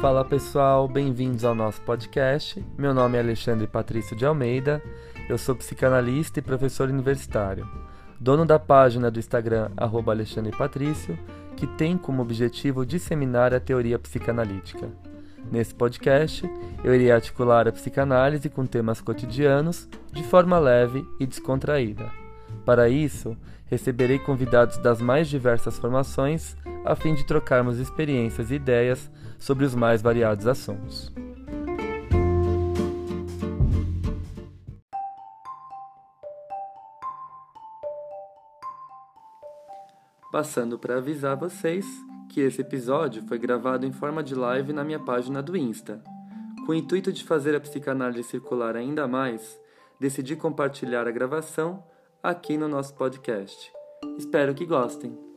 Fala pessoal, bem-vindos ao nosso podcast. Meu nome é Alexandre Patrício de Almeida, eu sou psicanalista e professor universitário, dono da página do Instagram Alexandre Patrício, que tem como objetivo disseminar a teoria psicanalítica. Nesse podcast, eu irei articular a psicanálise com temas cotidianos de forma leve e descontraída. Para isso, receberei convidados das mais diversas formações a fim de trocarmos experiências e ideias sobre os mais variados assuntos. Passando para avisar vocês que esse episódio foi gravado em forma de live na minha página do Insta. Com o intuito de fazer a psicanálise circular ainda mais, decidi compartilhar a gravação aqui no nosso podcast. Espero que gostem.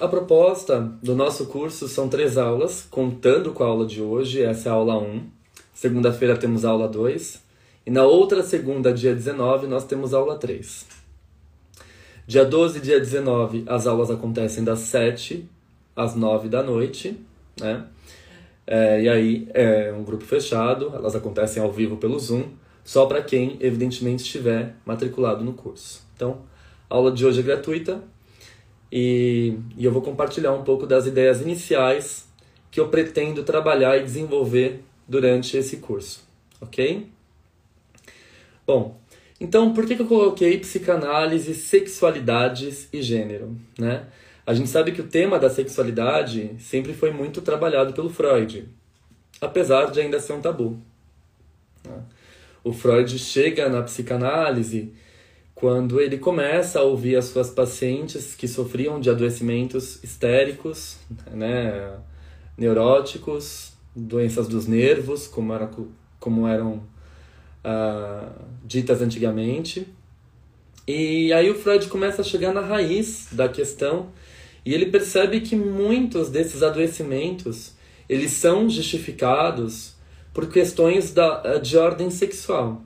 A proposta do nosso curso são três aulas, contando com a aula de hoje, essa é a aula 1. Segunda-feira temos a aula 2. E na outra segunda, dia 19, nós temos a aula 3. Dia 12 e dia 19, as aulas acontecem das 7 às 9 da noite, né? É, e aí é um grupo fechado, elas acontecem ao vivo pelo Zoom, só para quem, evidentemente, estiver matriculado no curso. Então, a aula de hoje é gratuita, e, e eu vou compartilhar um pouco das ideias iniciais que eu pretendo trabalhar e desenvolver durante esse curso, ok? Bom, então por que, que eu coloquei psicanálise, sexualidades e gênero, né? A gente sabe que o tema da sexualidade sempre foi muito trabalhado pelo Freud, apesar de ainda ser um tabu. Né? O Freud chega na psicanálise quando ele começa a ouvir as suas pacientes que sofriam de adoecimentos histéricos, né, neuróticos, doenças dos nervos, como, era, como eram ah, ditas antigamente. E aí o Freud começa a chegar na raiz da questão e ele percebe que muitos desses adoecimentos eles são justificados por questões da, de ordem sexual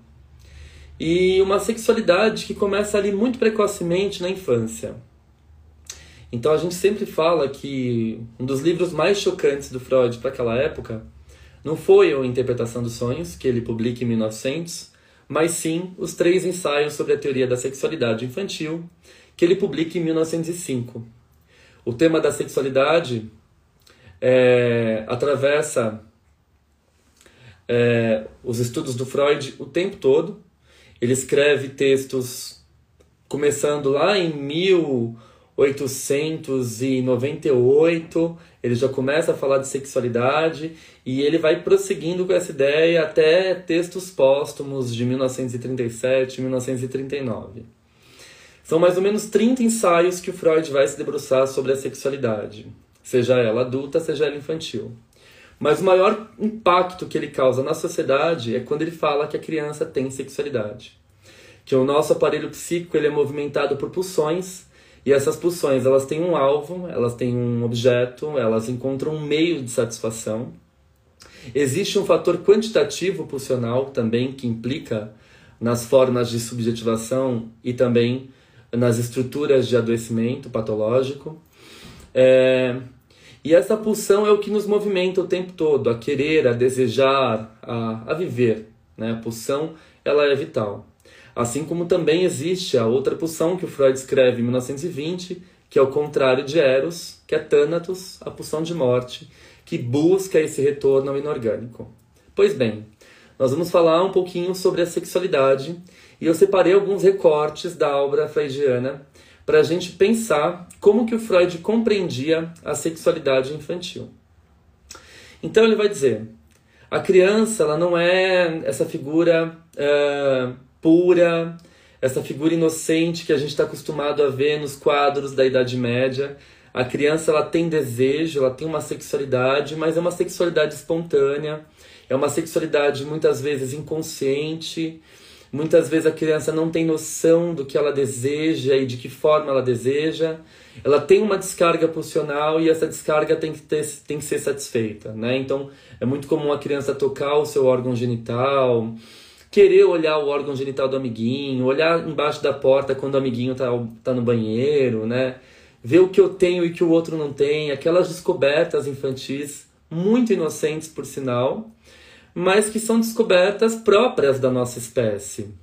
e uma sexualidade que começa ali muito precocemente na infância. Então a gente sempre fala que um dos livros mais chocantes do Freud para aquela época não foi a Interpretação dos Sonhos, que ele publica em 1900, mas sim os três ensaios sobre a teoria da sexualidade infantil, que ele publica em 1905. O tema da sexualidade é, atravessa é, os estudos do Freud o tempo todo, ele escreve textos começando lá em 1898, ele já começa a falar de sexualidade e ele vai prosseguindo com essa ideia até textos póstumos de 1937 e 1939. São mais ou menos 30 ensaios que o Freud vai se debruçar sobre a sexualidade, seja ela adulta, seja ela infantil. Mas o maior impacto que ele causa na sociedade é quando ele fala que a criança tem sexualidade. Que o nosso aparelho psíquico ele é movimentado por pulsões, e essas pulsões elas têm um alvo, elas têm um objeto, elas encontram um meio de satisfação. Existe um fator quantitativo pulsional também que implica nas formas de subjetivação e também nas estruturas de adoecimento patológico. É, e essa pulsão é o que nos movimenta o tempo todo, a querer, a desejar, a, a viver. Né? A pulsão ela é vital. Assim como também existe a outra pulsão que o Freud escreve em 1920, que é o contrário de Eros, que é Thanatos, a pulsão de morte, que busca esse retorno ao inorgânico. Pois bem, nós vamos falar um pouquinho sobre a sexualidade e eu separei alguns recortes da obra freudiana para a gente pensar como que o Freud compreendia a sexualidade infantil. Então ele vai dizer, a criança ela não é essa figura uh, pura, essa figura inocente que a gente está acostumado a ver nos quadros da Idade Média. A criança ela tem desejo, ela tem uma sexualidade, mas é uma sexualidade espontânea, é uma sexualidade muitas vezes inconsciente, Muitas vezes a criança não tem noção do que ela deseja e de que forma ela deseja. Ela tem uma descarga pulsional e essa descarga tem que, ter, tem que ser satisfeita, né? Então, é muito comum a criança tocar o seu órgão genital, querer olhar o órgão genital do amiguinho, olhar embaixo da porta quando o amiguinho tá, tá no banheiro, né? ver o que eu tenho e que o outro não tem, aquelas descobertas infantis, muito inocentes por sinal, mas que são descobertas próprias da nossa espécie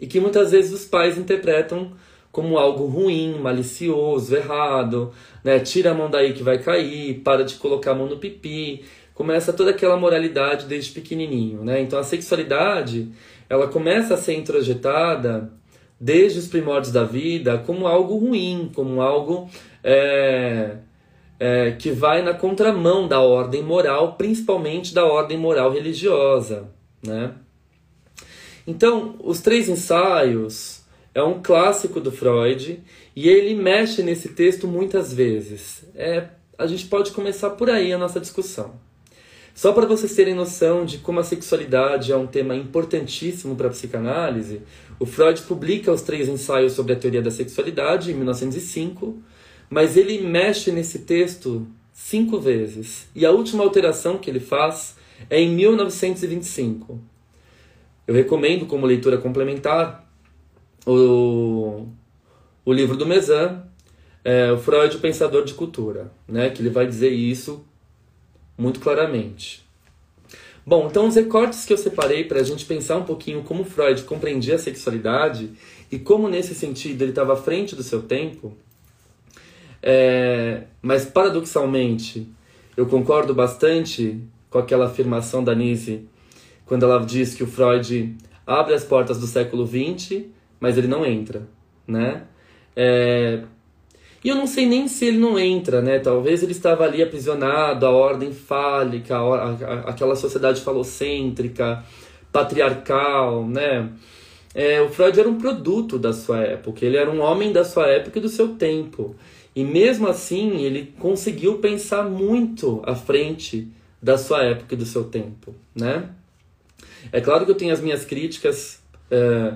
e que muitas vezes os pais interpretam como algo ruim, malicioso, errado, né? Tira a mão daí que vai cair, para de colocar a mão no pipi, começa toda aquela moralidade desde pequenininho, né? Então a sexualidade, ela começa a ser introjetada desde os primórdios da vida como algo ruim, como algo é, é, que vai na contramão da ordem moral, principalmente da ordem moral religiosa, né? Então, os três ensaios é um clássico do Freud e ele mexe nesse texto muitas vezes. É, a gente pode começar por aí a nossa discussão. Só para vocês terem noção de como a sexualidade é um tema importantíssimo para a psicanálise, o Freud publica os três ensaios sobre a teoria da sexualidade em 1905, mas ele mexe nesse texto cinco vezes. E a última alteração que ele faz é em 1925. Eu recomendo como leitura complementar o, o livro do Mezan, é, o Freud, o Pensador de Cultura, né, que ele vai dizer isso muito claramente. Bom, então os recortes que eu separei para a gente pensar um pouquinho como Freud compreendia a sexualidade e como nesse sentido ele estava à frente do seu tempo, é, mas paradoxalmente eu concordo bastante com aquela afirmação da Nise quando ela diz que o Freud abre as portas do século XX, mas ele não entra, né? É... E eu não sei nem se ele não entra, né? Talvez ele estava ali aprisionado à ordem fálica, aquela sociedade falocêntrica, patriarcal, né? É, o Freud era um produto da sua época, ele era um homem da sua época e do seu tempo. E mesmo assim, ele conseguiu pensar muito à frente da sua época e do seu tempo, né? É claro que eu tenho as minhas críticas é,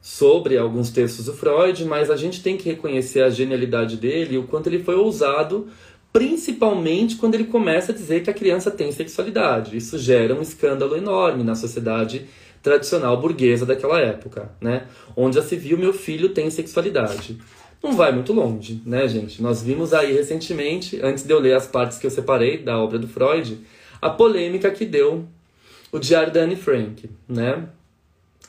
sobre alguns textos do Freud, mas a gente tem que reconhecer a genialidade dele e o quanto ele foi ousado, principalmente quando ele começa a dizer que a criança tem sexualidade. Isso gera um escândalo enorme na sociedade tradicional burguesa daquela época, né? Onde já se viu meu filho tem sexualidade. Não vai muito longe, né, gente? Nós vimos aí recentemente, antes de eu ler as partes que eu separei da obra do Freud, a polêmica que deu o Diário da Anne Frank, né?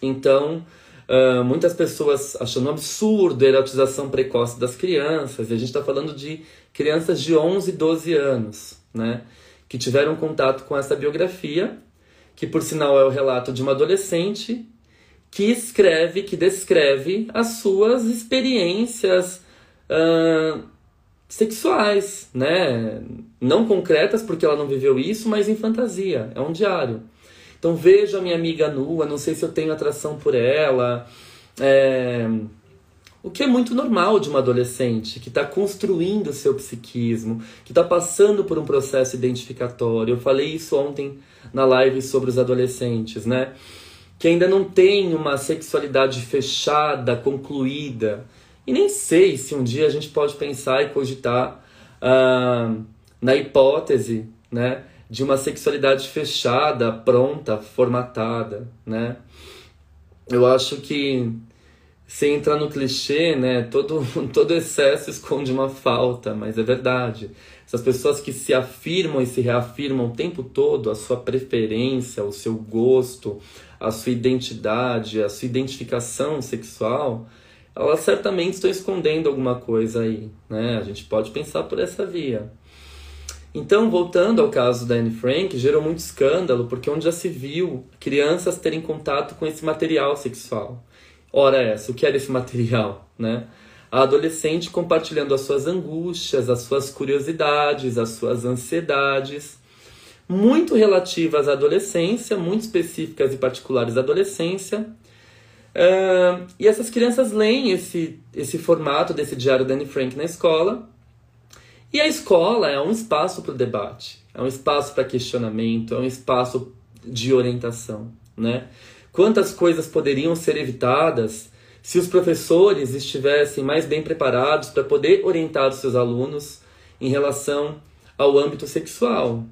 Então, uh, muitas pessoas achando um absurdo a erotização precoce das crianças, e a gente está falando de crianças de 11, 12 anos, né? Que tiveram contato com essa biografia, que por sinal é o relato de uma adolescente que escreve, que descreve as suas experiências uh, sexuais, né? Não concretas, porque ela não viveu isso, mas em fantasia. É um diário. Então vejo a minha amiga nua, não sei se eu tenho atração por ela. É... O que é muito normal de uma adolescente que está construindo o seu psiquismo, que está passando por um processo identificatório. Eu falei isso ontem na live sobre os adolescentes, né? Que ainda não tem uma sexualidade fechada, concluída. E nem sei se um dia a gente pode pensar e cogitar ah, na hipótese, né? de uma sexualidade fechada, pronta, formatada, né? Eu acho que se entrar no clichê, né, todo, todo excesso esconde uma falta, mas é verdade. Essas pessoas que se afirmam e se reafirmam o tempo todo a sua preferência, o seu gosto, a sua identidade, a sua identificação sexual, elas certamente estão escondendo alguma coisa aí, né? A gente pode pensar por essa via. Então, voltando ao caso da Anne Frank, gerou muito escândalo porque onde já se viu crianças terem contato com esse material sexual. Ora essa, o que era esse material, né? A adolescente compartilhando as suas angústias, as suas curiosidades, as suas ansiedades, muito relativas à adolescência, muito específicas e particulares da adolescência. Uh, e essas crianças leem esse, esse formato desse diário da Anne Frank na escola e a escola é um espaço para o debate, é um espaço para questionamento, é um espaço de orientação, né? Quantas coisas poderiam ser evitadas se os professores estivessem mais bem preparados para poder orientar os seus alunos em relação ao âmbito sexual,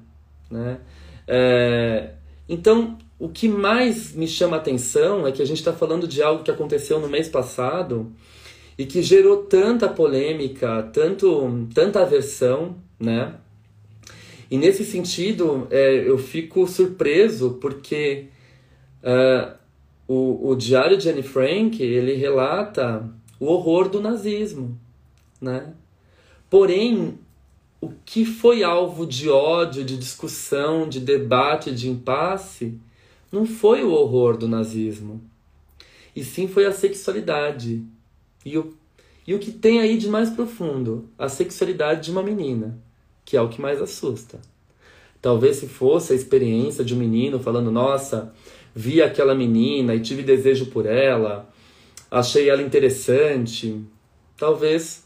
né? É, então, o que mais me chama a atenção é que a gente está falando de algo que aconteceu no mês passado e que gerou tanta polêmica, tanto, tanta aversão, né? E nesse sentido, é, eu fico surpreso porque uh, o, o Diário de Anne Frank, ele relata o horror do nazismo, né? Porém, o que foi alvo de ódio, de discussão, de debate, de impasse, não foi o horror do nazismo, e sim foi a sexualidade. E o, e o que tem aí de mais profundo? A sexualidade de uma menina, que é o que mais assusta. Talvez se fosse a experiência de um menino falando: Nossa, vi aquela menina e tive desejo por ela, achei ela interessante. Talvez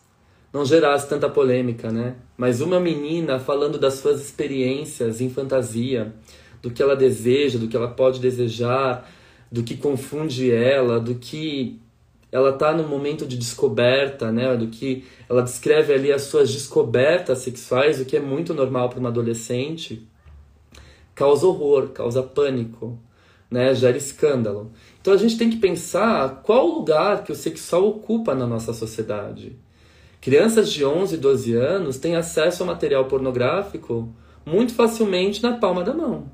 não gerasse tanta polêmica, né? Mas uma menina falando das suas experiências em fantasia, do que ela deseja, do que ela pode desejar, do que confunde ela, do que ela está no momento de descoberta, né? Do que ela descreve ali as suas descobertas sexuais, o que é muito normal para uma adolescente, causa horror, causa pânico, né? Gera escândalo. Então a gente tem que pensar qual lugar que o sexual ocupa na nossa sociedade. Crianças de 11, 12 anos têm acesso a material pornográfico muito facilmente na palma da mão.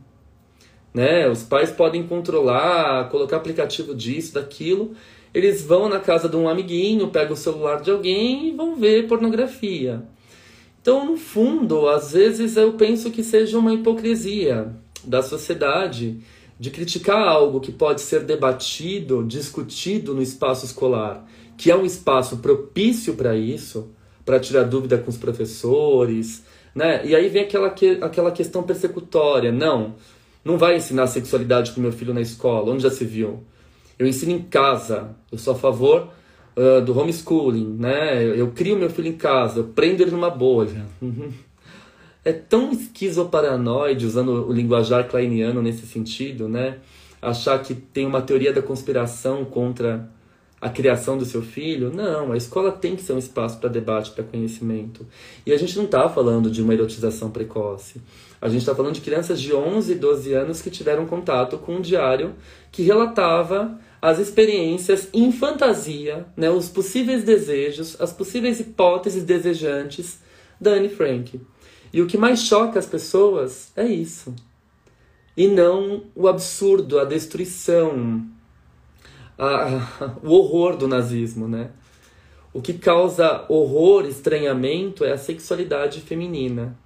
Né? Os pais podem controlar, colocar aplicativo disso, daquilo. Eles vão na casa de um amiguinho, pegam o celular de alguém e vão ver pornografia. Então, no fundo, às vezes eu penso que seja uma hipocrisia da sociedade de criticar algo que pode ser debatido, discutido no espaço escolar, que é um espaço propício para isso, para tirar dúvida com os professores, né? E aí vem aquela, que, aquela questão persecutória. Não, não vai ensinar sexualidade para meu filho na escola, onde já se viu. Eu ensino em casa. Eu sou a favor uh, do homeschooling, né? Eu, eu, crio meu filho em casa, eu prendo ele numa bolha. é tão esquizoparanoide, usando o linguajar kleiniano nesse sentido, né? Achar que tem uma teoria da conspiração contra a criação do seu filho. Não, a escola tem que ser um espaço para debate, para conhecimento. E a gente não está falando de uma erotização precoce. A gente está falando de crianças de 11, 12 anos que tiveram contato com um diário que relatava as experiências em fantasia, né, os possíveis desejos, as possíveis hipóteses desejantes da Anne Frank. E o que mais choca as pessoas é isso. E não o absurdo, a destruição, a, o horror do nazismo, né? O que causa horror, estranhamento é a sexualidade feminina.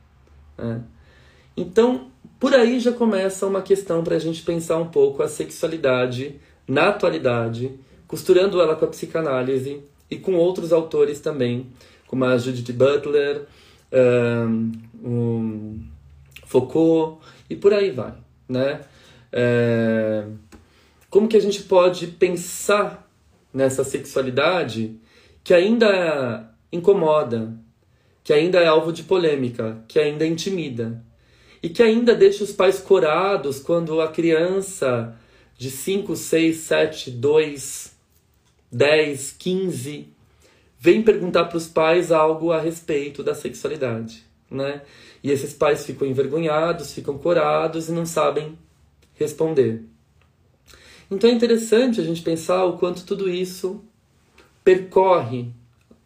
Né? Então, por aí já começa uma questão para a gente pensar um pouco a sexualidade na atualidade, costurando ela com a psicanálise e com outros autores também, como a Judith Butler, um, Foucault e por aí vai, né? É, como que a gente pode pensar nessa sexualidade que ainda incomoda, que ainda é alvo de polêmica, que ainda intimida e que ainda deixa os pais corados quando a criança de 5, 6, 7, 2, 10, 15 vem perguntar para os pais algo a respeito da sexualidade, né? E esses pais ficam envergonhados, ficam corados e não sabem responder. Então é interessante a gente pensar o quanto tudo isso percorre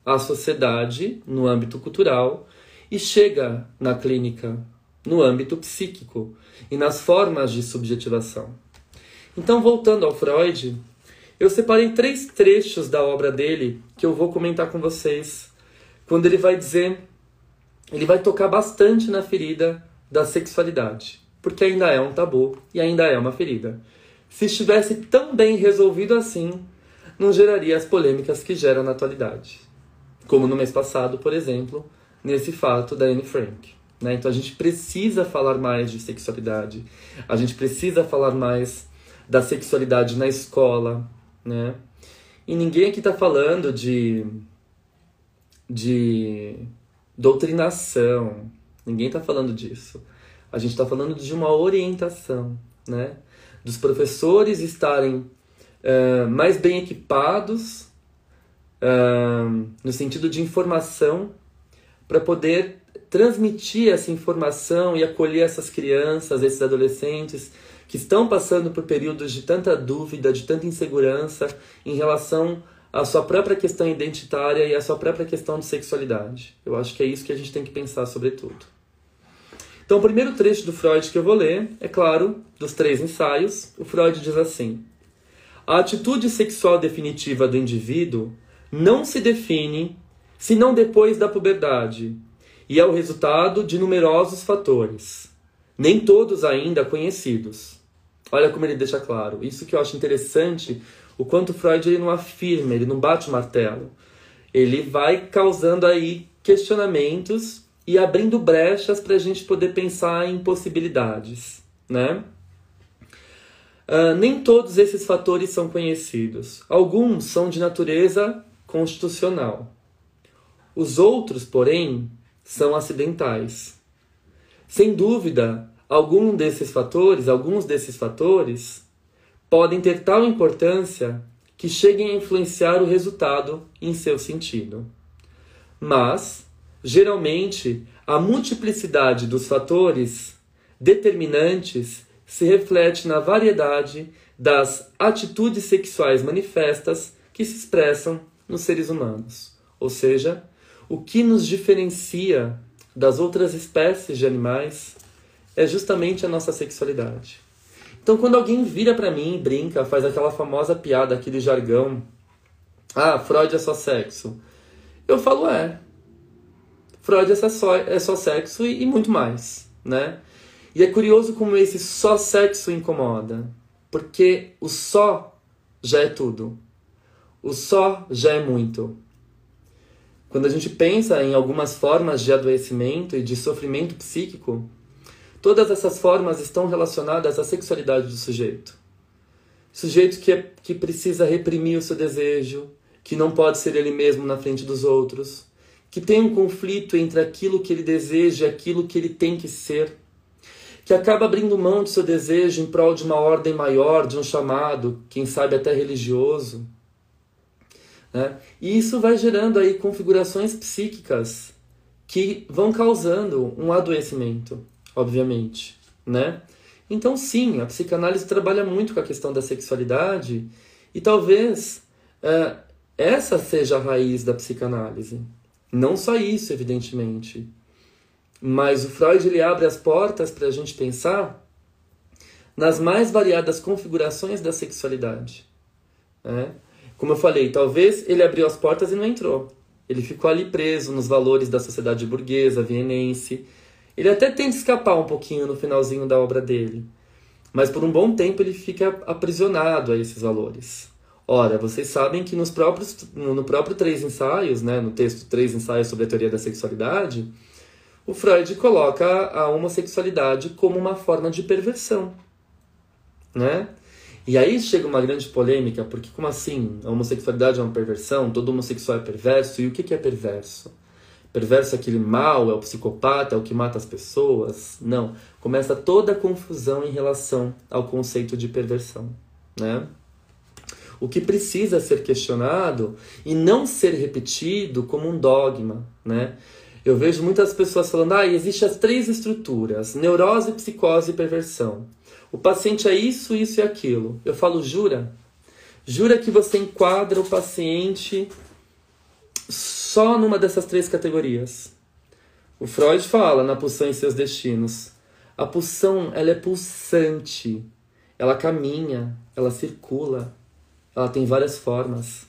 a sociedade no âmbito cultural e chega na clínica no âmbito psíquico e nas formas de subjetivação. Então, voltando ao Freud, eu separei três trechos da obra dele que eu vou comentar com vocês, quando ele vai dizer, ele vai tocar bastante na ferida da sexualidade, porque ainda é um tabu e ainda é uma ferida. Se estivesse tão bem resolvido assim, não geraria as polêmicas que geram na atualidade. Como no mês passado, por exemplo, nesse fato da Anne Frank. Né? Então a gente precisa falar mais de sexualidade, a gente precisa falar mais da sexualidade na escola. Né? E ninguém aqui está falando de, de doutrinação, ninguém está falando disso. A gente está falando de uma orientação. Né? Dos professores estarem uh, mais bem equipados uh, no sentido de informação para poder transmitir essa informação e acolher essas crianças, esses adolescentes que estão passando por períodos de tanta dúvida, de tanta insegurança em relação a sua própria questão identitária e a sua própria questão de sexualidade. Eu acho que é isso que a gente tem que pensar sobretudo. Então, o primeiro trecho do Freud que eu vou ler, é claro, dos três ensaios, o Freud diz assim: A atitude sexual definitiva do indivíduo não se define senão depois da puberdade, e é o resultado de numerosos fatores, nem todos ainda conhecidos. Olha como ele deixa claro. Isso que eu acho interessante, o quanto Freud ele não afirma, ele não bate o martelo. Ele vai causando aí questionamentos e abrindo brechas para a gente poder pensar em possibilidades, né? Uh, nem todos esses fatores são conhecidos. Alguns são de natureza constitucional. Os outros, porém, são acidentais. Sem dúvida, algum desses fatores, alguns desses fatores, podem ter tal importância que cheguem a influenciar o resultado em seu sentido. Mas Geralmente, a multiplicidade dos fatores determinantes se reflete na variedade das atitudes sexuais manifestas que se expressam nos seres humanos. Ou seja, o que nos diferencia das outras espécies de animais é justamente a nossa sexualidade. Então, quando alguém vira para mim e brinca, faz aquela famosa piada, aquele jargão, ah, Freud é só sexo. Eu falo, é, Freud é só, é só sexo e, e muito mais, né? E é curioso como esse só sexo incomoda, porque o só já é tudo. O só já é muito. Quando a gente pensa em algumas formas de adoecimento e de sofrimento psíquico, todas essas formas estão relacionadas à sexualidade do sujeito. Sujeito que, é, que precisa reprimir o seu desejo, que não pode ser ele mesmo na frente dos outros, que tem um conflito entre aquilo que ele deseja e aquilo que ele tem que ser, que acaba abrindo mão do seu desejo em prol de uma ordem maior, de um chamado, quem sabe até religioso. Né? E isso vai gerando aí configurações psíquicas que vão causando um adoecimento, obviamente, né? Então sim, a psicanálise trabalha muito com a questão da sexualidade e talvez é, essa seja a raiz da psicanálise, não só isso, evidentemente. Mas o Freud ele abre as portas para a gente pensar nas mais variadas configurações da sexualidade. Né? Como eu falei, talvez ele abriu as portas e não entrou. Ele ficou ali preso nos valores da sociedade burguesa, vienense. Ele até tenta escapar um pouquinho no finalzinho da obra dele. Mas por um bom tempo ele fica aprisionado a esses valores. Ora, vocês sabem que nos próprios, no próprio Três Ensaios, né, no texto Três Ensaios sobre a Teoria da Sexualidade, o Freud coloca a homossexualidade como uma forma de perversão. Né? E aí chega uma grande polêmica, porque como assim? A homossexualidade é uma perversão? Todo homossexual é perverso? E o que é perverso? Perverso é aquele mal? É o psicopata? É o que mata as pessoas? Não. Começa toda a confusão em relação ao conceito de perversão. Né? O que precisa ser questionado e não ser repetido como um dogma, né? Eu vejo muitas pessoas falando, ah, existem as três estruturas, neurose, psicose e perversão. O paciente é isso, isso e aquilo. Eu falo, jura? Jura que você enquadra o paciente só numa dessas três categorias. O Freud fala na pulsão e seus destinos. A pulsão, ela é pulsante. Ela caminha, ela circula, ela tem várias formas.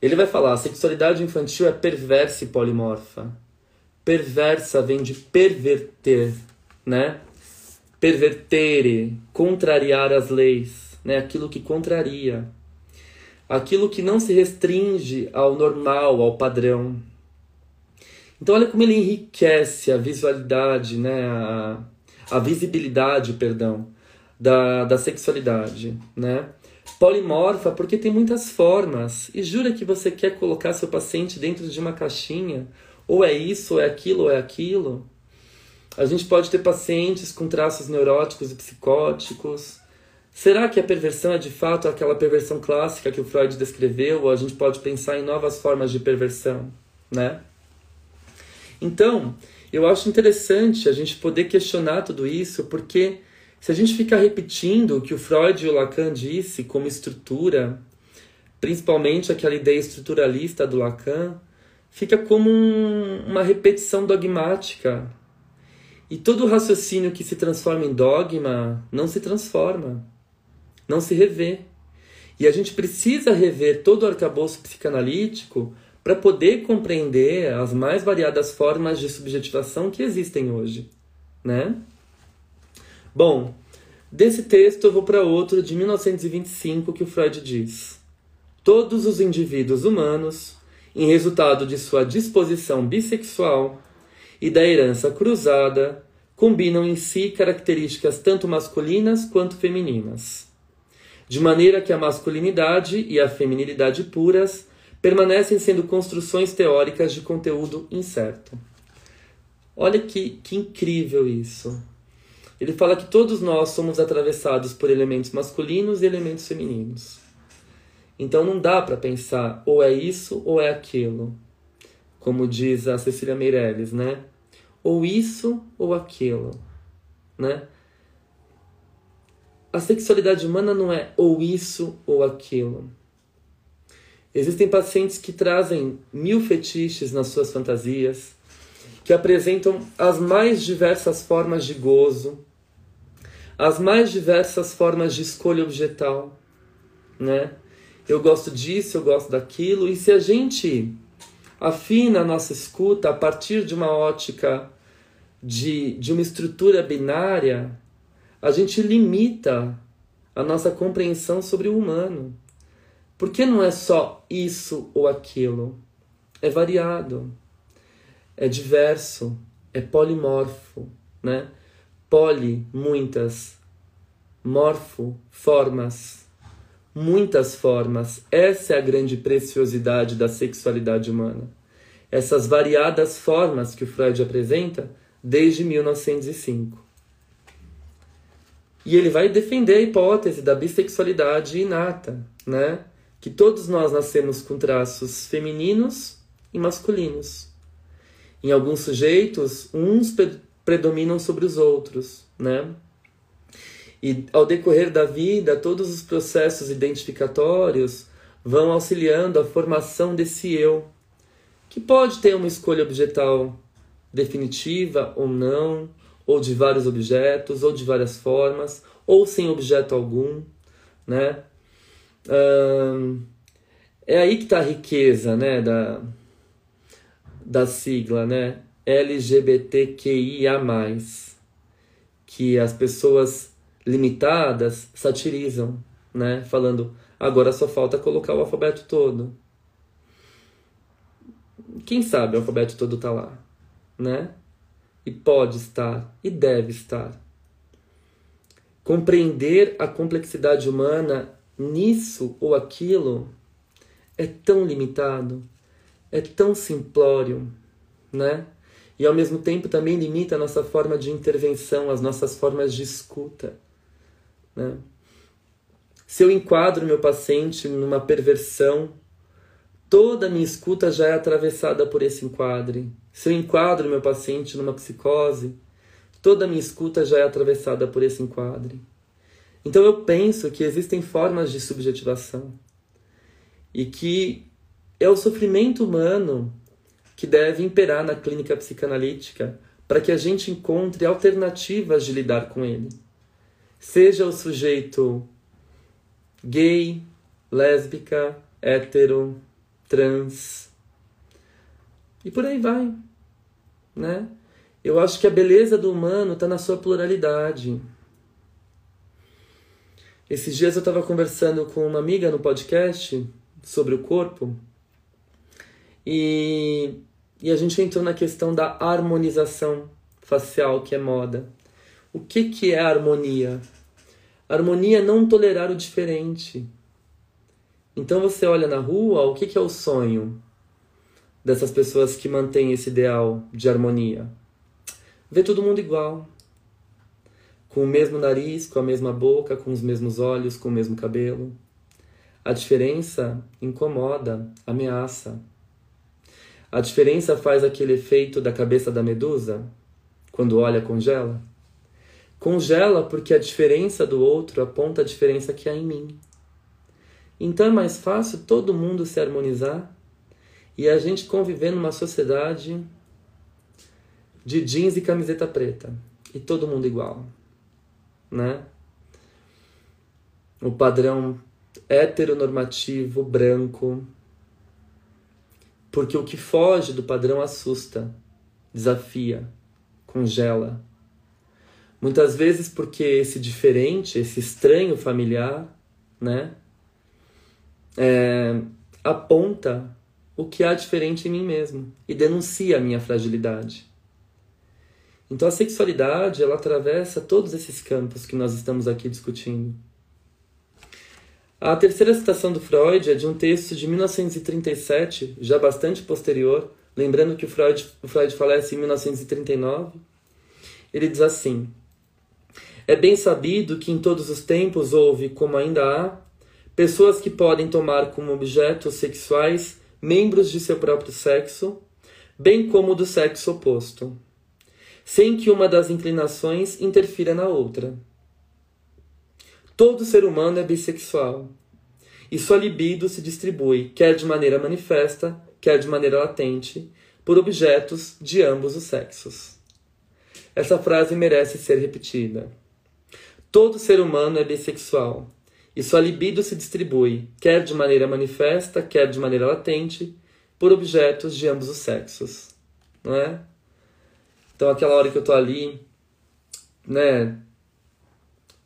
Ele vai falar: a sexualidade infantil é perversa e polimorfa. Perversa vem de perverter, né? Pervertere, contrariar as leis, né? Aquilo que contraria. Aquilo que não se restringe ao normal, ao padrão. Então olha como ele enriquece a visualidade, né? A, a visibilidade, perdão, da, da sexualidade, né? Polimorfa porque tem muitas formas. E jura que você quer colocar seu paciente dentro de uma caixinha? Ou é isso, ou é aquilo, ou é aquilo? A gente pode ter pacientes com traços neuróticos e psicóticos. Será que a perversão é de fato aquela perversão clássica que o Freud descreveu? Ou a gente pode pensar em novas formas de perversão, né? Então, eu acho interessante a gente poder questionar tudo isso, porque se a gente ficar repetindo o que o Freud e o Lacan disse como estrutura, principalmente aquela ideia estruturalista do Lacan, fica como um, uma repetição dogmática. E todo raciocínio que se transforma em dogma não se transforma, não se revê. E a gente precisa rever todo o arcabouço psicanalítico para poder compreender as mais variadas formas de subjetivação que existem hoje, né? Bom, desse texto eu vou para outro de 1925 que o Freud diz: Todos os indivíduos humanos, em resultado de sua disposição bissexual e da herança cruzada, combinam em si características tanto masculinas quanto femininas de maneira que a masculinidade e a feminilidade puras permanecem sendo construções teóricas de conteúdo incerto. Olha que, que incrível isso. Ele fala que todos nós somos atravessados por elementos masculinos e elementos femininos. Então não dá para pensar ou é isso ou é aquilo. Como diz a Cecília Meirelles, né? Ou isso ou aquilo, né? a sexualidade humana não é ou isso ou aquilo. Existem pacientes que trazem mil fetiches nas suas fantasias, que apresentam as mais diversas formas de gozo, as mais diversas formas de escolha objetal, né? Eu gosto disso, eu gosto daquilo, e se a gente afina a nossa escuta a partir de uma ótica de, de uma estrutura binária, a gente limita a nossa compreensão sobre o humano. Porque não é só isso ou aquilo. É variado, é diverso, é polimorfo, né? Poli, muitas, morfo, formas, muitas formas. Essa é a grande preciosidade da sexualidade humana. Essas variadas formas que o Freud apresenta desde 1905. E ele vai defender a hipótese da bissexualidade inata, né? Que todos nós nascemos com traços femininos e masculinos. Em alguns sujeitos, uns predominam sobre os outros, né? E ao decorrer da vida, todos os processos identificatórios vão auxiliando a formação desse eu, que pode ter uma escolha objetal definitiva ou não, ou de vários objetos, ou de várias formas, ou sem objeto algum, né? é aí que está a riqueza, né, da, da sigla, né? LGBTQIA+, que as pessoas limitadas satirizam, né? Falando, agora só falta colocar o alfabeto todo. Quem sabe o alfabeto todo tá lá, né? e pode estar e deve estar. Compreender a complexidade humana nisso ou aquilo é tão limitado, é tão simplório, né? E ao mesmo tempo também limita a nossa forma de intervenção, as nossas formas de escuta, né? Se eu enquadro meu paciente numa perversão, toda a minha escuta já é atravessada por esse enquadre. Se eu enquadro meu paciente numa psicose, toda a minha escuta já é atravessada por esse enquadre. Então eu penso que existem formas de subjetivação e que é o sofrimento humano que deve imperar na clínica psicanalítica para que a gente encontre alternativas de lidar com ele. Seja o sujeito gay, lésbica, hétero, trans, e por aí vai, né? Eu acho que a beleza do humano está na sua pluralidade. Esses dias eu estava conversando com uma amiga no podcast sobre o corpo e, e a gente entrou na questão da harmonização facial, que é moda. O que, que é harmonia? Harmonia é não tolerar o diferente. Então você olha na rua, o que, que é o sonho? dessas pessoas que mantêm esse ideal de harmonia. Vê todo mundo igual. Com o mesmo nariz, com a mesma boca, com os mesmos olhos, com o mesmo cabelo. A diferença incomoda, ameaça. A diferença faz aquele efeito da cabeça da medusa, quando olha, congela. Congela porque a diferença do outro aponta a diferença que há em mim. Então é mais fácil todo mundo se harmonizar e a gente conviver numa sociedade de jeans e camiseta preta e todo mundo igual, né? O padrão heteronormativo branco, porque o que foge do padrão assusta, desafia, congela. Muitas vezes porque esse diferente, esse estranho familiar, né, é, aponta o que há diferente em mim mesmo e denuncia a minha fragilidade. Então a sexualidade, ela atravessa todos esses campos que nós estamos aqui discutindo. A terceira citação do Freud é de um texto de 1937, já bastante posterior, lembrando que o Freud, o Freud falece em 1939. Ele diz assim: É bem sabido que em todos os tempos houve, como ainda há, pessoas que podem tomar como objetos sexuais membros de seu próprio sexo, bem como do sexo oposto, sem que uma das inclinações interfira na outra. Todo ser humano é bissexual. E sua libido se distribui, quer de maneira manifesta, quer de maneira latente, por objetos de ambos os sexos. Essa frase merece ser repetida. Todo ser humano é bissexual. E sua libido se distribui, quer de maneira manifesta, quer de maneira latente, por objetos de ambos os sexos. Não é? Então, aquela hora que eu tô ali, né,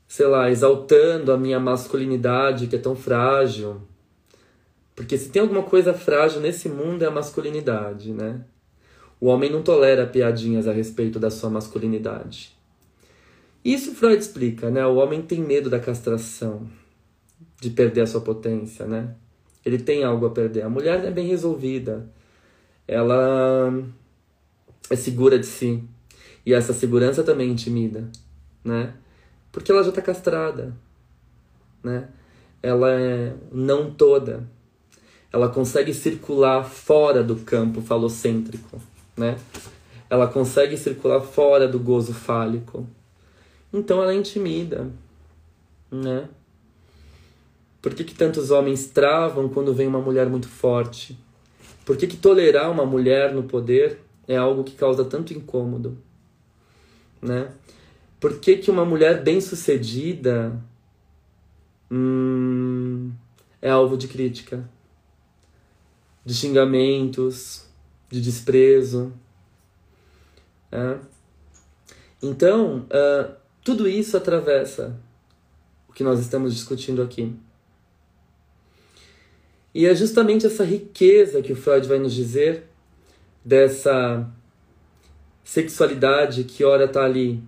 sei lá, exaltando a minha masculinidade que é tão frágil. Porque se tem alguma coisa frágil nesse mundo é a masculinidade, né? O homem não tolera piadinhas a respeito da sua masculinidade. Isso Freud explica, né? O homem tem medo da castração, de perder a sua potência, né? Ele tem algo a perder. A mulher é bem resolvida. Ela é segura de si. E essa segurança também intimida, né? Porque ela já está castrada, né? Ela é não toda. Ela consegue circular fora do campo falocêntrico, né? Ela consegue circular fora do gozo fálico. Então ela é intimida, né? Por que, que tantos homens travam quando vem uma mulher muito forte? Por que, que tolerar uma mulher no poder é algo que causa tanto incômodo? Né? Por que, que uma mulher bem-sucedida hum, é alvo de crítica, de xingamentos, de desprezo? É? Então, uh, tudo isso atravessa o que nós estamos discutindo aqui. E é justamente essa riqueza que o Freud vai nos dizer dessa sexualidade que ora está ali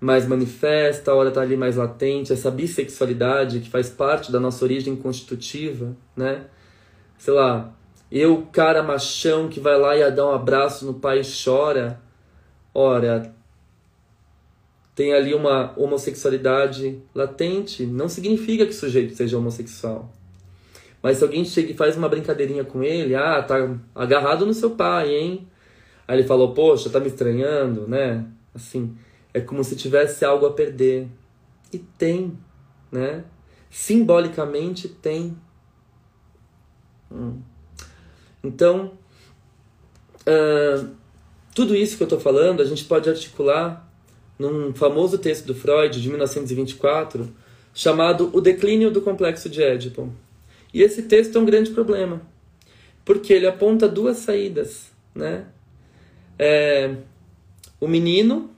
mais manifesta, a hora está ali mais latente, essa bissexualidade que faz parte da nossa origem constitutiva, né? Sei lá, eu, cara machão que vai lá e dá um abraço no pai e chora. Ora, tem ali uma homossexualidade latente, não significa que o sujeito seja homossexual. Mas se alguém chega e faz uma brincadeirinha com ele, ah, tá agarrado no seu pai, hein? Aí ele falou, poxa, tá me estranhando, né? Assim, é como se tivesse algo a perder. E tem, né? Simbolicamente tem. Hum. Então, uh, tudo isso que eu estou falando a gente pode articular num famoso texto do Freud de 1924 chamado O Declínio do Complexo de Édipo. E esse texto é um grande problema, porque ele aponta duas saídas, né? É, o menino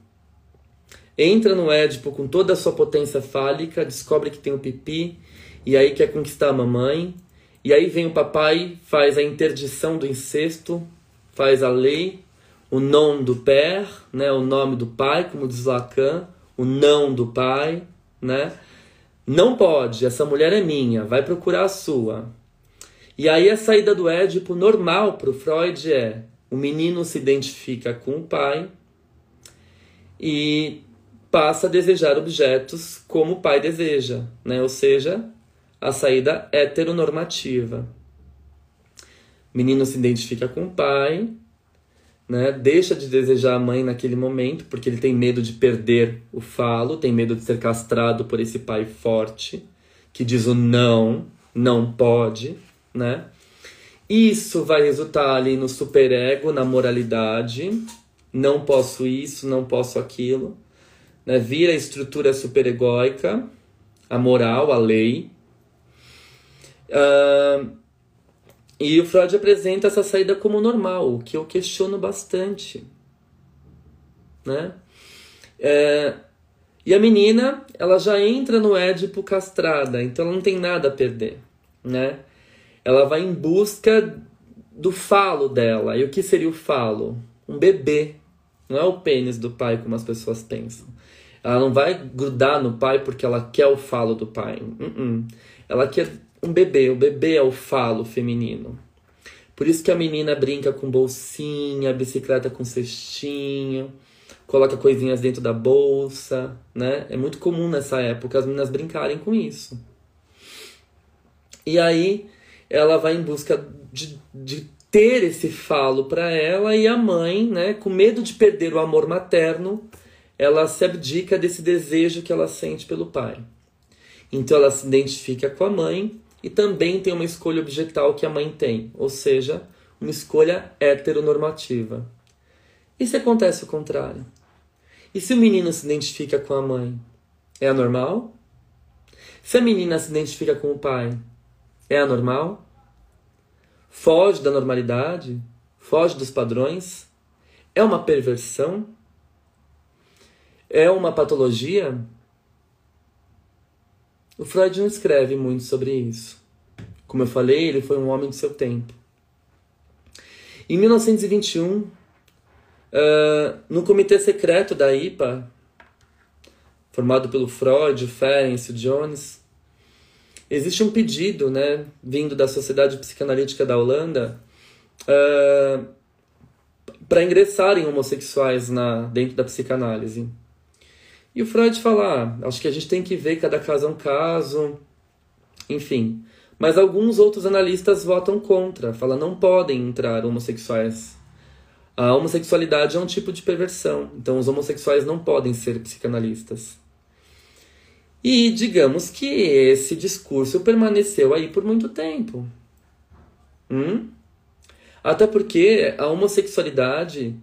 entra no Édipo com toda a sua potência fálica, descobre que tem o pipi, e aí quer conquistar a mamãe. E aí vem o papai, faz a interdição do incesto, faz a lei, o non do père, né, o nome do pai, como diz Lacan, o não do pai, né? Não pode, essa mulher é minha, vai procurar a sua. E aí a saída do Édipo normal para o Freud é o menino se identifica com o pai e passa a desejar objetos como o pai deseja, né? ou seja, a saída heteronormativa. O menino se identifica com o pai, né? deixa de desejar a mãe naquele momento, porque ele tem medo de perder o falo, tem medo de ser castrado por esse pai forte, que diz o não, não pode, né? Isso vai resultar ali no superego, na moralidade, não posso isso, não posso aquilo, né? Vira a estrutura superegóica, a moral, a lei. Uh, e o Freud apresenta essa saída como normal, o que eu questiono bastante, né? É, e a menina, ela já entra no Édipo castrada, então ela não tem nada a perder, né? Ela vai em busca do falo dela. E o que seria o falo? Um bebê. Não é o pênis do pai como as pessoas pensam. Ela não vai grudar no pai porque ela quer o falo do pai. Uh -uh. Ela quer um bebê. O bebê é o falo feminino. Por isso que a menina brinca com bolsinha, bicicleta com cestinho coloca coisinhas dentro da bolsa, né? É muito comum nessa época as meninas brincarem com isso. E aí ela vai em busca de, de ter esse falo para ela e a mãe, né, com medo de perder o amor materno, ela se abdica desse desejo que ela sente pelo pai. Então ela se identifica com a mãe e também tem uma escolha objetal que a mãe tem, ou seja, uma escolha heteronormativa. E se acontece o contrário? E se o menino se identifica com a mãe? É anormal? Se a menina se identifica com o pai? É anormal? Foge da normalidade? Foge dos padrões? É uma perversão? É uma patologia? O Freud não escreve muito sobre isso. Como eu falei, ele foi um homem de seu tempo. Em 1921, Uh, no comitê secreto da IPA, formado pelo Freud, o Ferenc, o Jones, existe um pedido, né, vindo da Sociedade Psicanalítica da Holanda, uh, para ingressarem homossexuais na, dentro da psicanálise. E o Freud fala, ah, acho que a gente tem que ver cada caso é um caso, enfim. Mas alguns outros analistas votam contra, falam não podem entrar homossexuais a homossexualidade é um tipo de perversão, então os homossexuais não podem ser psicanalistas. E digamos que esse discurso permaneceu aí por muito tempo. Hum? Até porque a homossexualidade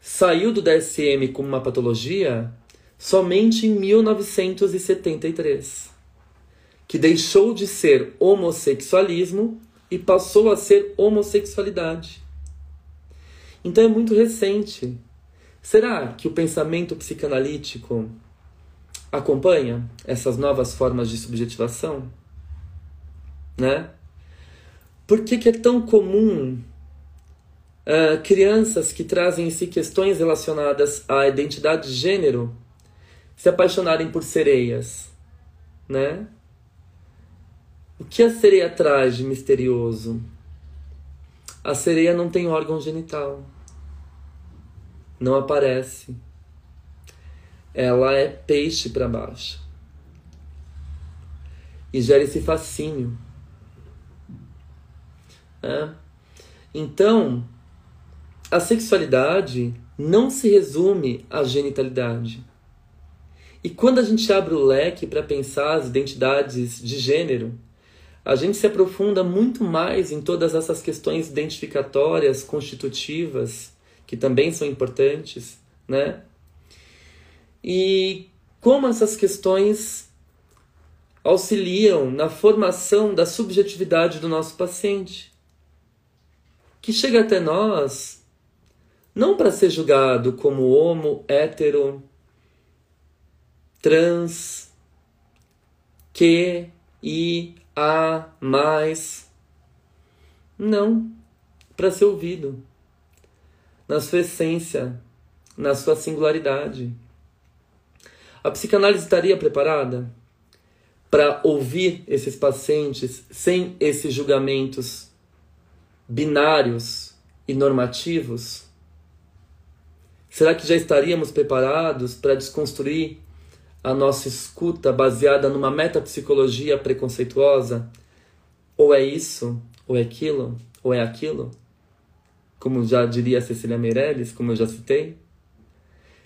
saiu do DSM como uma patologia somente em 1973, que deixou de ser homossexualismo e passou a ser homossexualidade. Então é muito recente. Será que o pensamento psicanalítico acompanha essas novas formas de subjetivação? Né? Por que, que é tão comum uh, crianças que trazem em si questões relacionadas à identidade de gênero se apaixonarem por sereias? Né? O que a sereia traz de misterioso? A sereia não tem órgão genital não aparece. Ela é peixe para baixo. E gera esse fascínio. É? Então, a sexualidade não se resume à genitalidade. E quando a gente abre o leque para pensar as identidades de gênero, a gente se aprofunda muito mais em todas essas questões identificatórias, constitutivas, que também são importantes, né? E como essas questões auxiliam na formação da subjetividade do nosso paciente, que chega até nós não para ser julgado como homo, hétero, trans, que, e, a, mais. Não, para ser ouvido na sua essência, na sua singularidade. A psicanálise estaria preparada para ouvir esses pacientes sem esses julgamentos binários e normativos? Será que já estaríamos preparados para desconstruir a nossa escuta baseada numa metapsicologia preconceituosa? Ou é isso, ou é aquilo, ou é aquilo? como já diria Cecília Meirelles, como eu já citei?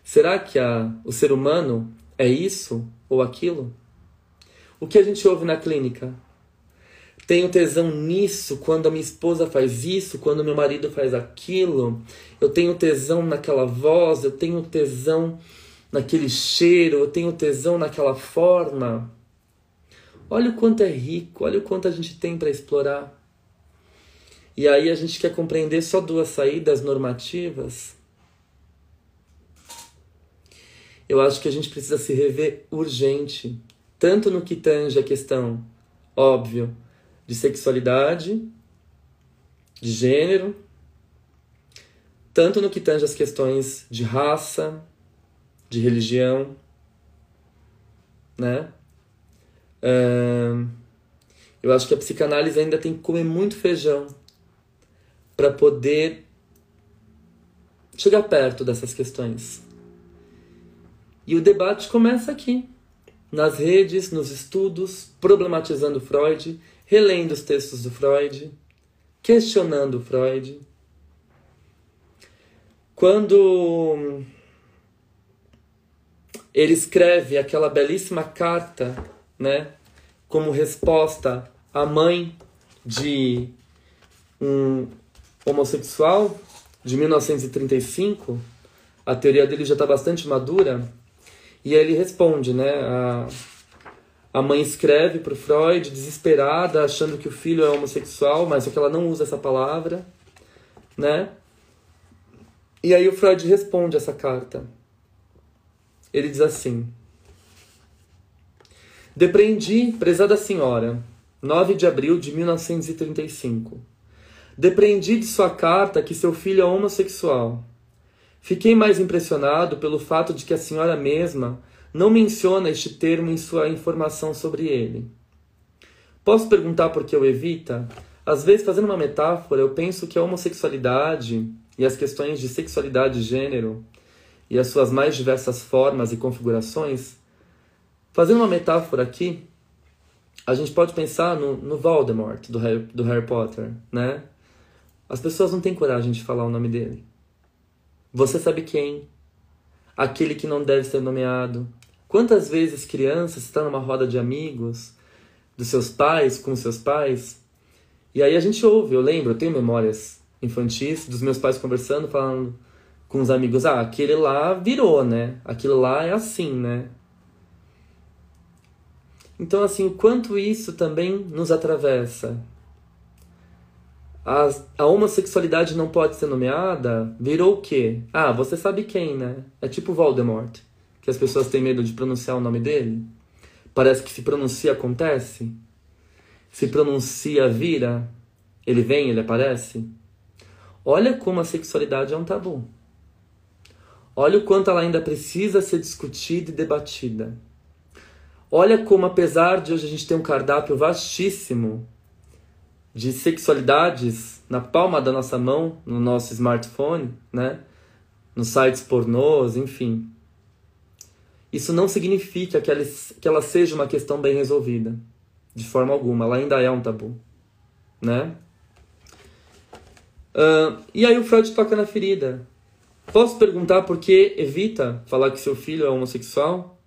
Será que a, o ser humano é isso ou aquilo? O que a gente ouve na clínica? tenho tesão nisso quando a minha esposa faz isso, quando meu marido faz aquilo. Eu tenho tesão naquela voz, eu tenho tesão naquele cheiro, eu tenho tesão naquela forma. Olha o quanto é rico, olha o quanto a gente tem para explorar. E aí a gente quer compreender só duas saídas normativas. Eu acho que a gente precisa se rever urgente, tanto no que tange a questão, óbvio, de sexualidade, de gênero, tanto no que tange as questões de raça, de religião, né? eu acho que a psicanálise ainda tem que comer muito feijão para poder chegar perto dessas questões. E o debate começa aqui, nas redes, nos estudos, problematizando Freud relendo os textos do Freud, questionando Freud. Quando ele escreve aquela belíssima carta, né, como resposta à mãe de um homossexual de 1935, a teoria dele já está bastante madura, e ele responde, né, a, a mãe escreve para o Freud, desesperada, achando que o filho é homossexual, mas só que ela não usa essa palavra, né? E aí o Freud responde essa carta. Ele diz assim: Depreendi, prezada senhora, 9 de abril de 1935. Depreendi de sua carta que seu filho é homossexual. Fiquei mais impressionado pelo fato de que a senhora mesma não menciona este termo em sua informação sobre ele. Posso perguntar por que o evita? Às vezes, fazendo uma metáfora, eu penso que a homossexualidade e as questões de sexualidade e gênero e as suas mais diversas formas e configurações, fazendo uma metáfora aqui, a gente pode pensar no, no Voldemort do Harry, do Harry Potter, né? As pessoas não têm coragem de falar o nome dele. Você sabe quem? Aquele que não deve ser nomeado, Quantas vezes crianças estão numa roda de amigos, dos seus pais, com seus pais, e aí a gente ouve, eu lembro, eu tenho memórias infantis dos meus pais conversando, falando com os amigos, ah, aquele lá virou, né? Aquilo lá é assim, né? Então, assim, o quanto isso também nos atravessa. A, a homossexualidade não pode ser nomeada, virou o quê? Ah, você sabe quem, né? É tipo Voldemort que as pessoas têm medo de pronunciar o nome dele? Parece que se pronuncia acontece? Se pronuncia vira? Ele vem, ele aparece? Olha como a sexualidade é um tabu. Olha o quanto ela ainda precisa ser discutida e debatida. Olha como, apesar de hoje a gente ter um cardápio vastíssimo de sexualidades na palma da nossa mão, no nosso smartphone, né? Nos sites pornôs, enfim. Isso não significa que ela, que ela seja uma questão bem resolvida. De forma alguma. Ela ainda é um tabu. Né? Uh, e aí o Freud toca na ferida. Posso perguntar por que evita falar que seu filho é homossexual?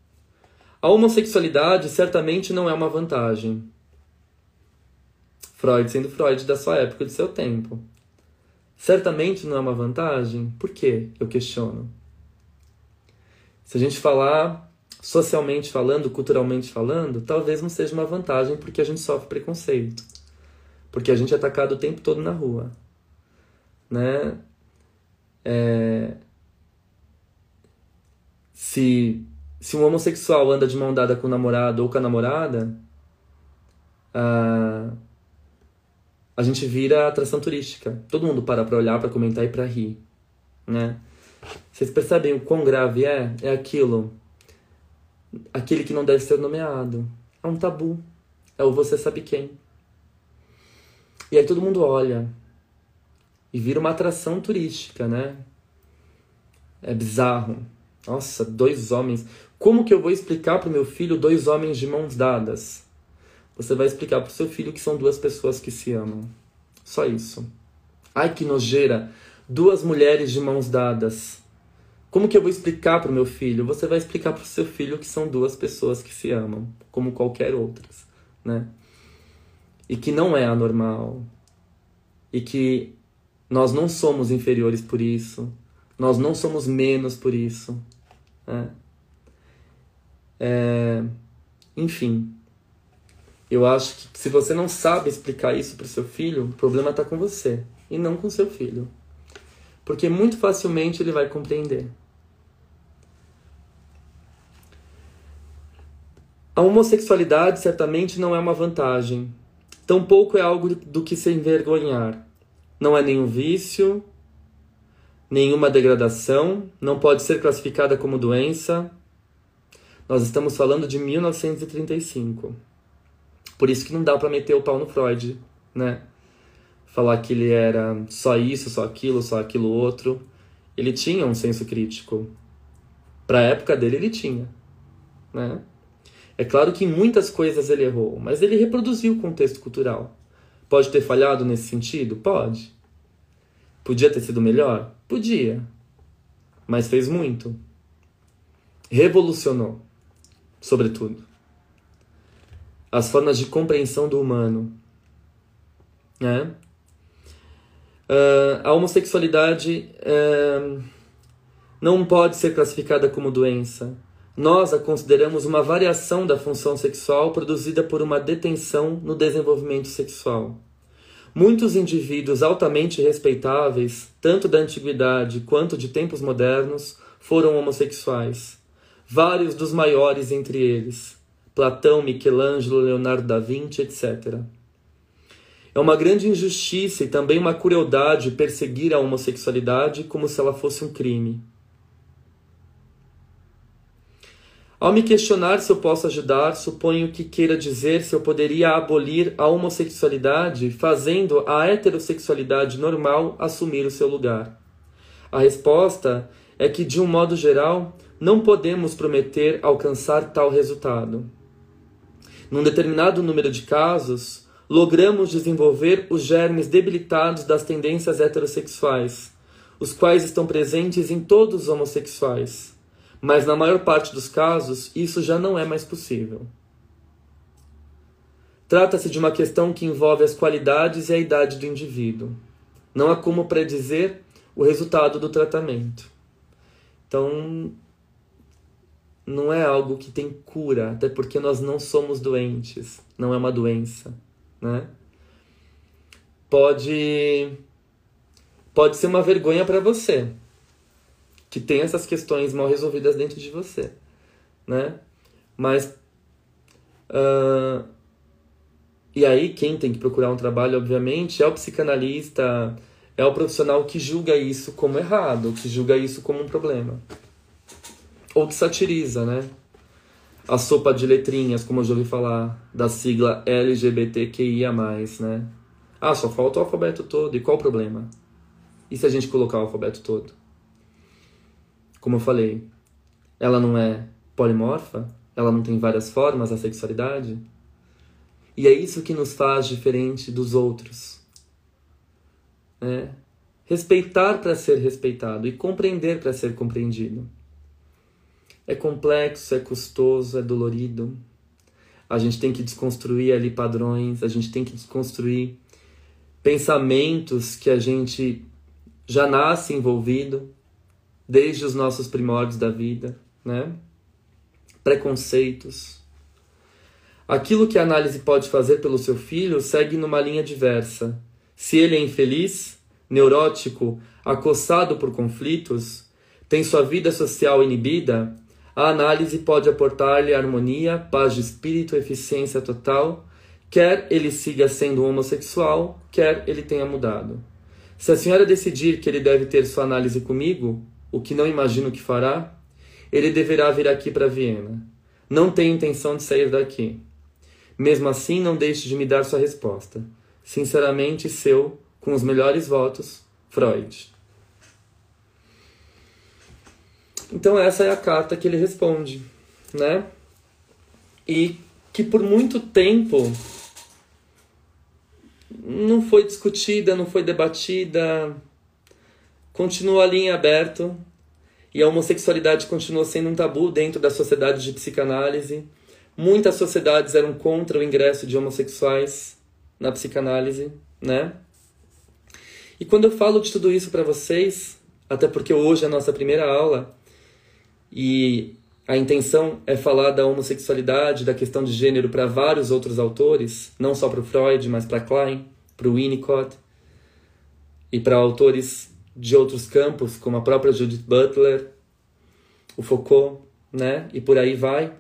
A homossexualidade certamente não é uma vantagem. Freud sendo Freud da sua época, de seu tempo. Certamente não é uma vantagem? Por quê? Eu questiono. Se a gente falar socialmente falando, culturalmente falando, talvez não seja uma vantagem porque a gente sofre preconceito. Porque a gente é atacado o tempo todo na rua. Né? É... Se, se um homossexual anda de mão dada com o namorado ou com a namorada, a, a gente vira atração turística. Todo mundo para pra olhar, para comentar e para rir. Né? Vocês percebem o quão grave é? É aquilo. Aquele que não deve ser nomeado. É um tabu. É o você sabe quem. E aí todo mundo olha. E vira uma atração turística, né? É bizarro. Nossa, dois homens. Como que eu vou explicar para o meu filho dois homens de mãos dadas? Você vai explicar para o seu filho que são duas pessoas que se amam. Só isso. Ai, que nojeira. Duas mulheres de mãos dadas. Como que eu vou explicar para o meu filho? Você vai explicar para o seu filho que são duas pessoas que se amam, como qualquer outras, né? e que não é anormal e que nós não somos inferiores por isso, nós não somos menos por isso. Né? É, enfim, eu acho que se você não sabe explicar isso para o seu filho, o problema está com você e não com seu filho. Porque muito facilmente ele vai compreender. A homossexualidade certamente não é uma vantagem, tampouco é algo do que se envergonhar. Não é nenhum vício, nenhuma degradação, não pode ser classificada como doença. Nós estamos falando de 1935. Por isso que não dá para meter o pau no Freud, né? Falar que ele era só isso, só aquilo, só aquilo outro. Ele tinha um senso crítico. Para a época dele, ele tinha, né? É claro que em muitas coisas ele errou, mas ele reproduziu o contexto cultural. Pode ter falhado nesse sentido? Pode. Podia ter sido melhor? Podia. Mas fez muito. Revolucionou, sobretudo as formas de compreensão do humano. Né? Uh, a homossexualidade uh, não pode ser classificada como doença. Nós a consideramos uma variação da função sexual produzida por uma detenção no desenvolvimento sexual. Muitos indivíduos altamente respeitáveis, tanto da antiguidade quanto de tempos modernos, foram homossexuais. Vários dos maiores entre eles. Platão, Michelangelo, Leonardo da Vinci, etc. É uma grande injustiça e também uma crueldade perseguir a homossexualidade como se ela fosse um crime. Ao me questionar se eu posso ajudar, suponho que queira dizer se eu poderia abolir a homossexualidade fazendo a heterossexualidade normal assumir o seu lugar. A resposta é que, de um modo geral, não podemos prometer alcançar tal resultado num determinado número de casos, logramos desenvolver os germes debilitados das tendências heterossexuais, os quais estão presentes em todos os homossexuais. Mas na maior parte dos casos, isso já não é mais possível. Trata-se de uma questão que envolve as qualidades e a idade do indivíduo. Não há como predizer o resultado do tratamento. Então, não é algo que tem cura, até porque nós não somos doentes, não é uma doença, né? Pode pode ser uma vergonha para você que tem essas questões mal resolvidas dentro de você, né? Mas uh, e aí quem tem que procurar um trabalho, obviamente, é o psicanalista, é o profissional que julga isso como errado, que julga isso como um problema ou que satiriza, né? A sopa de letrinhas, como eu já ouvi falar, da sigla LGBTQIA+, né? Ah, só falta o alfabeto todo, e qual o problema? E se a gente colocar o alfabeto todo? Como eu falei, ela não é polimorfa? Ela não tem várias formas, a sexualidade? E é isso que nos faz diferente dos outros. É respeitar para ser respeitado e compreender para ser compreendido. É complexo, é custoso, é dolorido. A gente tem que desconstruir ali padrões, a gente tem que desconstruir pensamentos que a gente já nasce envolvido desde os nossos primórdios da vida, né? Preconceitos. Aquilo que a análise pode fazer pelo seu filho segue numa linha diversa. Se ele é infeliz, neurótico, acossado por conflitos, tem sua vida social inibida, a análise pode aportar-lhe harmonia, paz de espírito, eficiência total, quer ele siga sendo homossexual, quer ele tenha mudado. Se a senhora decidir que ele deve ter sua análise comigo, o que não imagino que fará, ele deverá vir aqui para Viena. Não tenho intenção de sair daqui. Mesmo assim, não deixe de me dar sua resposta. Sinceramente seu, com os melhores votos, Freud. Então essa é a carta que ele responde, né? E que por muito tempo não foi discutida, não foi debatida, continua ali em aberto e a homossexualidade continua sendo um tabu dentro da sociedade de psicanálise. Muitas sociedades eram contra o ingresso de homossexuais na psicanálise, né? E quando eu falo de tudo isso para vocês, até porque hoje é a nossa primeira aula e a intenção é falar da homossexualidade, da questão de gênero para vários outros autores, não só para o Freud, mas para Klein, para Winnicott e para autores de outros campos, como a própria Judith Butler, o Foucault, né? E por aí vai.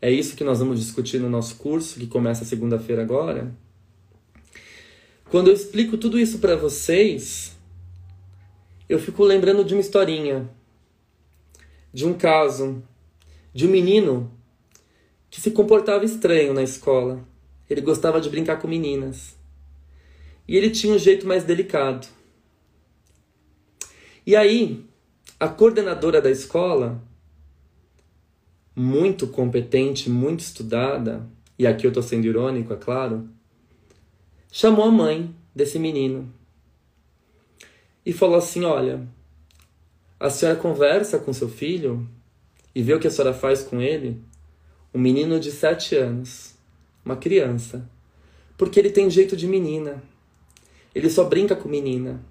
É isso que nós vamos discutir no nosso curso, que começa segunda-feira agora. Quando eu explico tudo isso para vocês, eu fico lembrando de uma historinha, de um caso, de um menino que se comportava estranho na escola. Ele gostava de brincar com meninas. E ele tinha um jeito mais delicado. E aí, a coordenadora da escola, muito competente, muito estudada, e aqui eu estou sendo irônico, é claro, chamou a mãe desse menino e falou assim: Olha, a senhora conversa com seu filho e vê o que a senhora faz com ele, um menino de sete anos, uma criança, porque ele tem jeito de menina, ele só brinca com menina.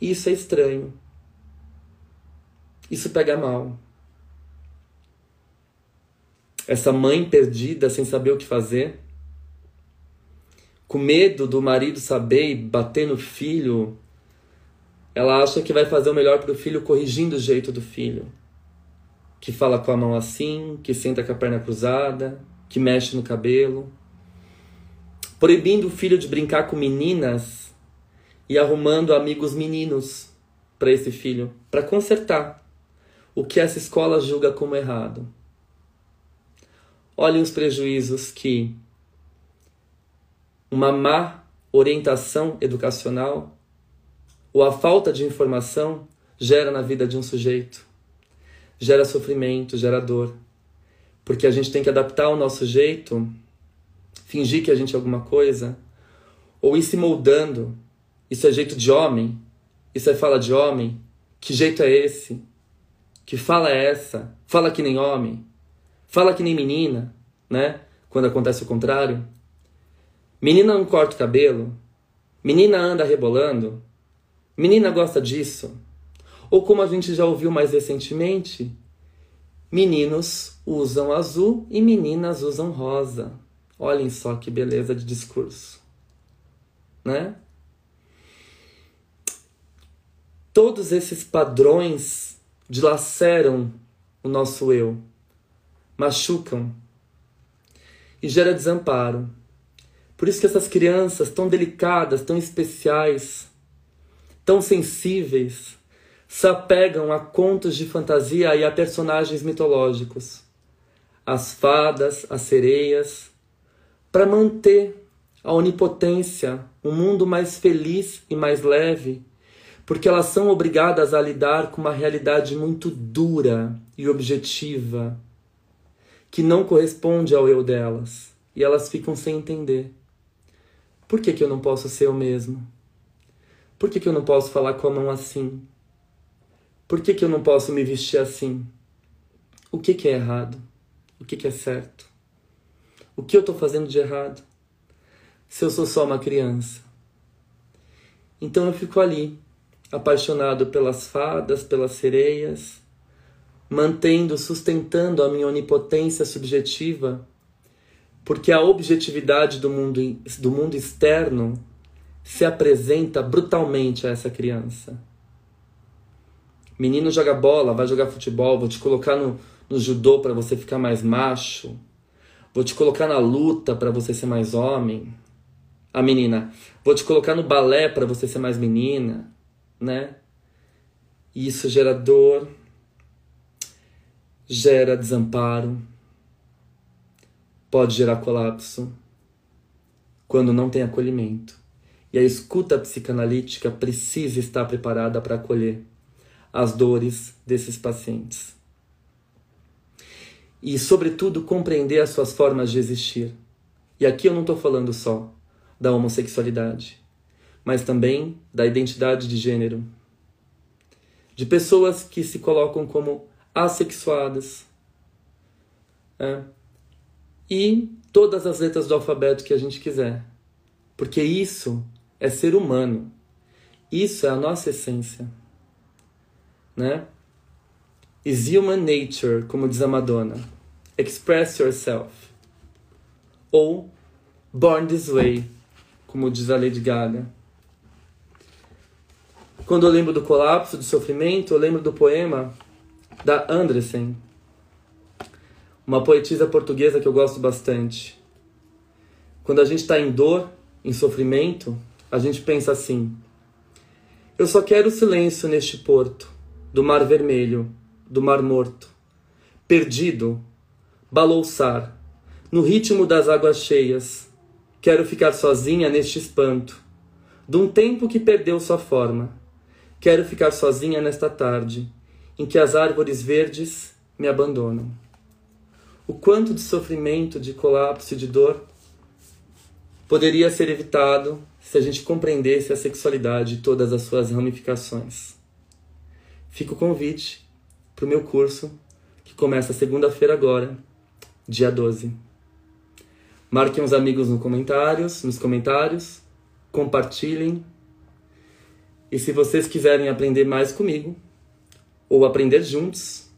Isso é estranho. Isso pega mal. Essa mãe perdida, sem saber o que fazer, com medo do marido saber e bater no filho, ela acha que vai fazer o melhor para o filho corrigindo o jeito do filho. Que fala com a mão assim, que senta com a perna cruzada, que mexe no cabelo. Proibindo o filho de brincar com meninas e arrumando amigos meninos para esse filho, para consertar o que essa escola julga como errado. Olhem os prejuízos que uma má orientação educacional ou a falta de informação gera na vida de um sujeito. Gera sofrimento, gera dor. Porque a gente tem que adaptar o nosso jeito, fingir que a gente é alguma coisa, ou ir se moldando. Isso é jeito de homem? Isso é fala de homem? Que jeito é esse? Que fala é essa? Fala que nem homem? Fala que nem menina, né? Quando acontece o contrário. Menina não corta o cabelo. Menina anda rebolando. Menina gosta disso. Ou como a gente já ouviu mais recentemente, meninos usam azul e meninas usam rosa. Olhem só que beleza de discurso. Né? Todos esses padrões dilaceram o nosso eu, machucam e gera desamparo. Por isso que essas crianças tão delicadas, tão especiais, tão sensíveis, se apegam a contos de fantasia e a personagens mitológicos, as fadas, as sereias, para manter a onipotência, um mundo mais feliz e mais leve porque elas são obrigadas a lidar com uma realidade muito dura e objetiva, que não corresponde ao eu delas, e elas ficam sem entender. Por que, que eu não posso ser eu mesmo? Por que, que eu não posso falar com a mão assim? Por que, que eu não posso me vestir assim? O que, que é errado? O que, que é certo? O que eu estou fazendo de errado? Se eu sou só uma criança. Então eu fico ali, apaixonado pelas fadas, pelas sereias, mantendo, sustentando a minha onipotência subjetiva, porque a objetividade do mundo, do mundo externo se apresenta brutalmente a essa criança. Menino joga bola, vai jogar futebol, vou te colocar no, no judô para você ficar mais macho, vou te colocar na luta para você ser mais homem. A menina, vou te colocar no balé para você ser mais menina né? E isso gera dor, gera desamparo, pode gerar colapso quando não tem acolhimento. E a escuta psicanalítica precisa estar preparada para acolher as dores desses pacientes. E, sobretudo, compreender as suas formas de existir. E aqui eu não estou falando só da homossexualidade mas também da identidade de gênero. De pessoas que se colocam como assexuadas. É. E todas as letras do alfabeto que a gente quiser. Porque isso é ser humano. Isso é a nossa essência. Né? Is human nature, como diz a Madonna. Express yourself. Ou Born This Way, como diz a Lady Gaga. Quando eu lembro do colapso, do sofrimento, eu lembro do poema da Andressen, uma poetisa portuguesa que eu gosto bastante. Quando a gente está em dor, em sofrimento, a gente pensa assim: eu só quero silêncio neste porto, do mar vermelho, do mar morto, perdido, balouçar, no ritmo das águas cheias. Quero ficar sozinha neste espanto, de um tempo que perdeu sua forma Quero ficar sozinha nesta tarde, em que as árvores verdes me abandonam. O quanto de sofrimento, de colapso e de dor poderia ser evitado se a gente compreendesse a sexualidade e todas as suas ramificações. Fica o convite para o meu curso, que começa segunda-feira agora, dia 12. Marquem os amigos no comentários, nos comentários, compartilhem e se vocês quiserem aprender mais comigo, ou aprender juntos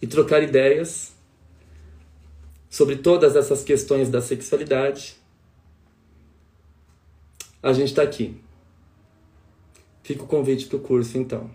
e trocar ideias sobre todas essas questões da sexualidade, a gente está aqui. Fica o convite para o curso então.